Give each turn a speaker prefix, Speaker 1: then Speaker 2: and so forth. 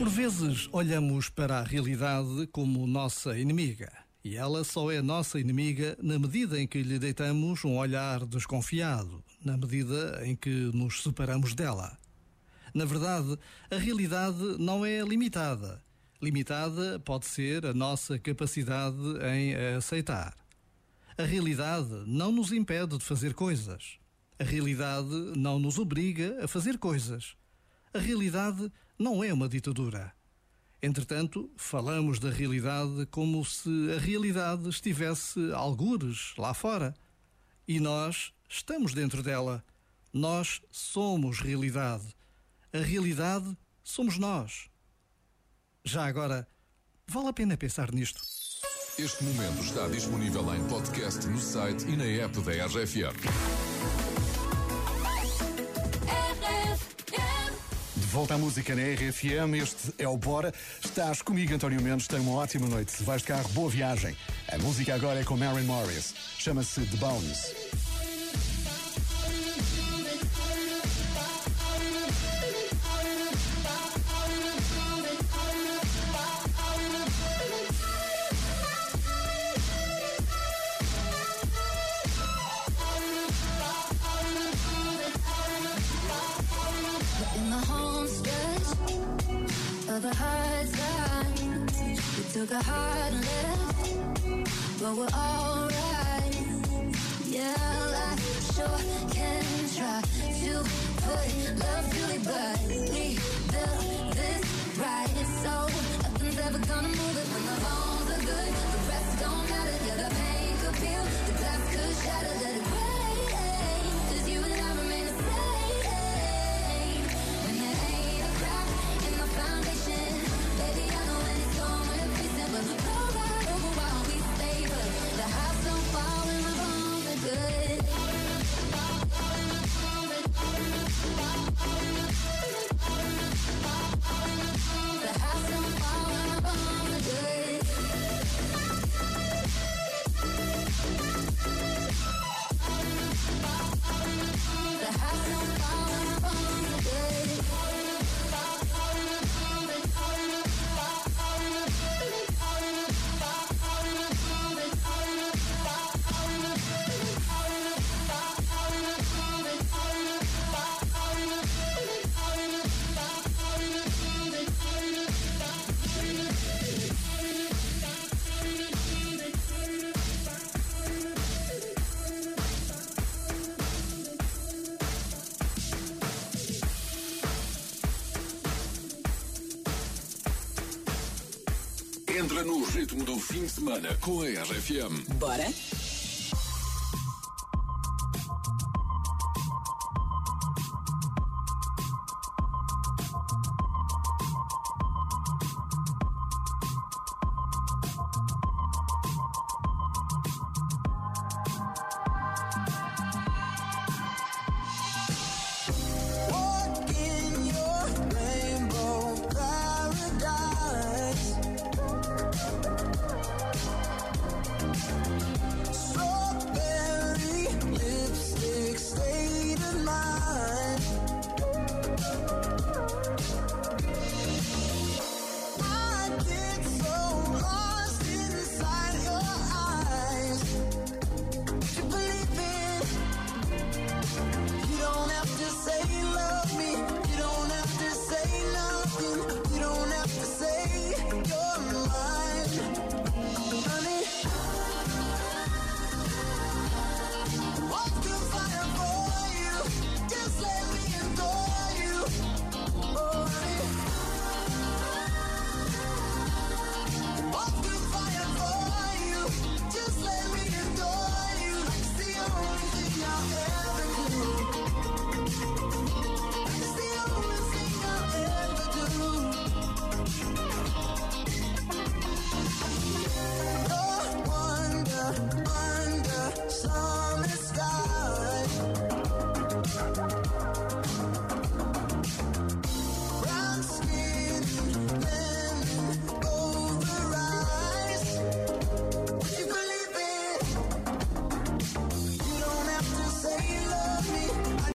Speaker 1: Por vezes olhamos para a realidade como nossa inimiga. E ela só é nossa inimiga na medida em que lhe deitamos um olhar desconfiado, na medida em que nos separamos dela. Na verdade, a realidade não é limitada. Limitada pode ser a nossa capacidade em a aceitar. A realidade não nos impede de fazer coisas. A realidade não nos obriga a fazer coisas. A realidade não é uma ditadura. Entretanto, falamos da realidade como se a realidade estivesse algures lá fora. E nós estamos dentro dela. Nós somos realidade. A realidade somos nós. Já agora, vale a pena pensar nisto.
Speaker 2: Este momento está disponível em podcast no site e na app da RFM.
Speaker 3: Volta à música na RFM. Este é o Bora. Estás comigo, António Mendes. Tem uma ótima noite. Vais de carro, boa viagem. A música agora é com Mary Morris. Chama-se The Bones.
Speaker 4: Of a hard time. We took a hard left, but we're alright. Yeah, I sure can try to put love to it, but we built this right. So nothing's ever gonna move it
Speaker 2: Entra no ritmo do fim de semana com a RFM.
Speaker 5: Bora?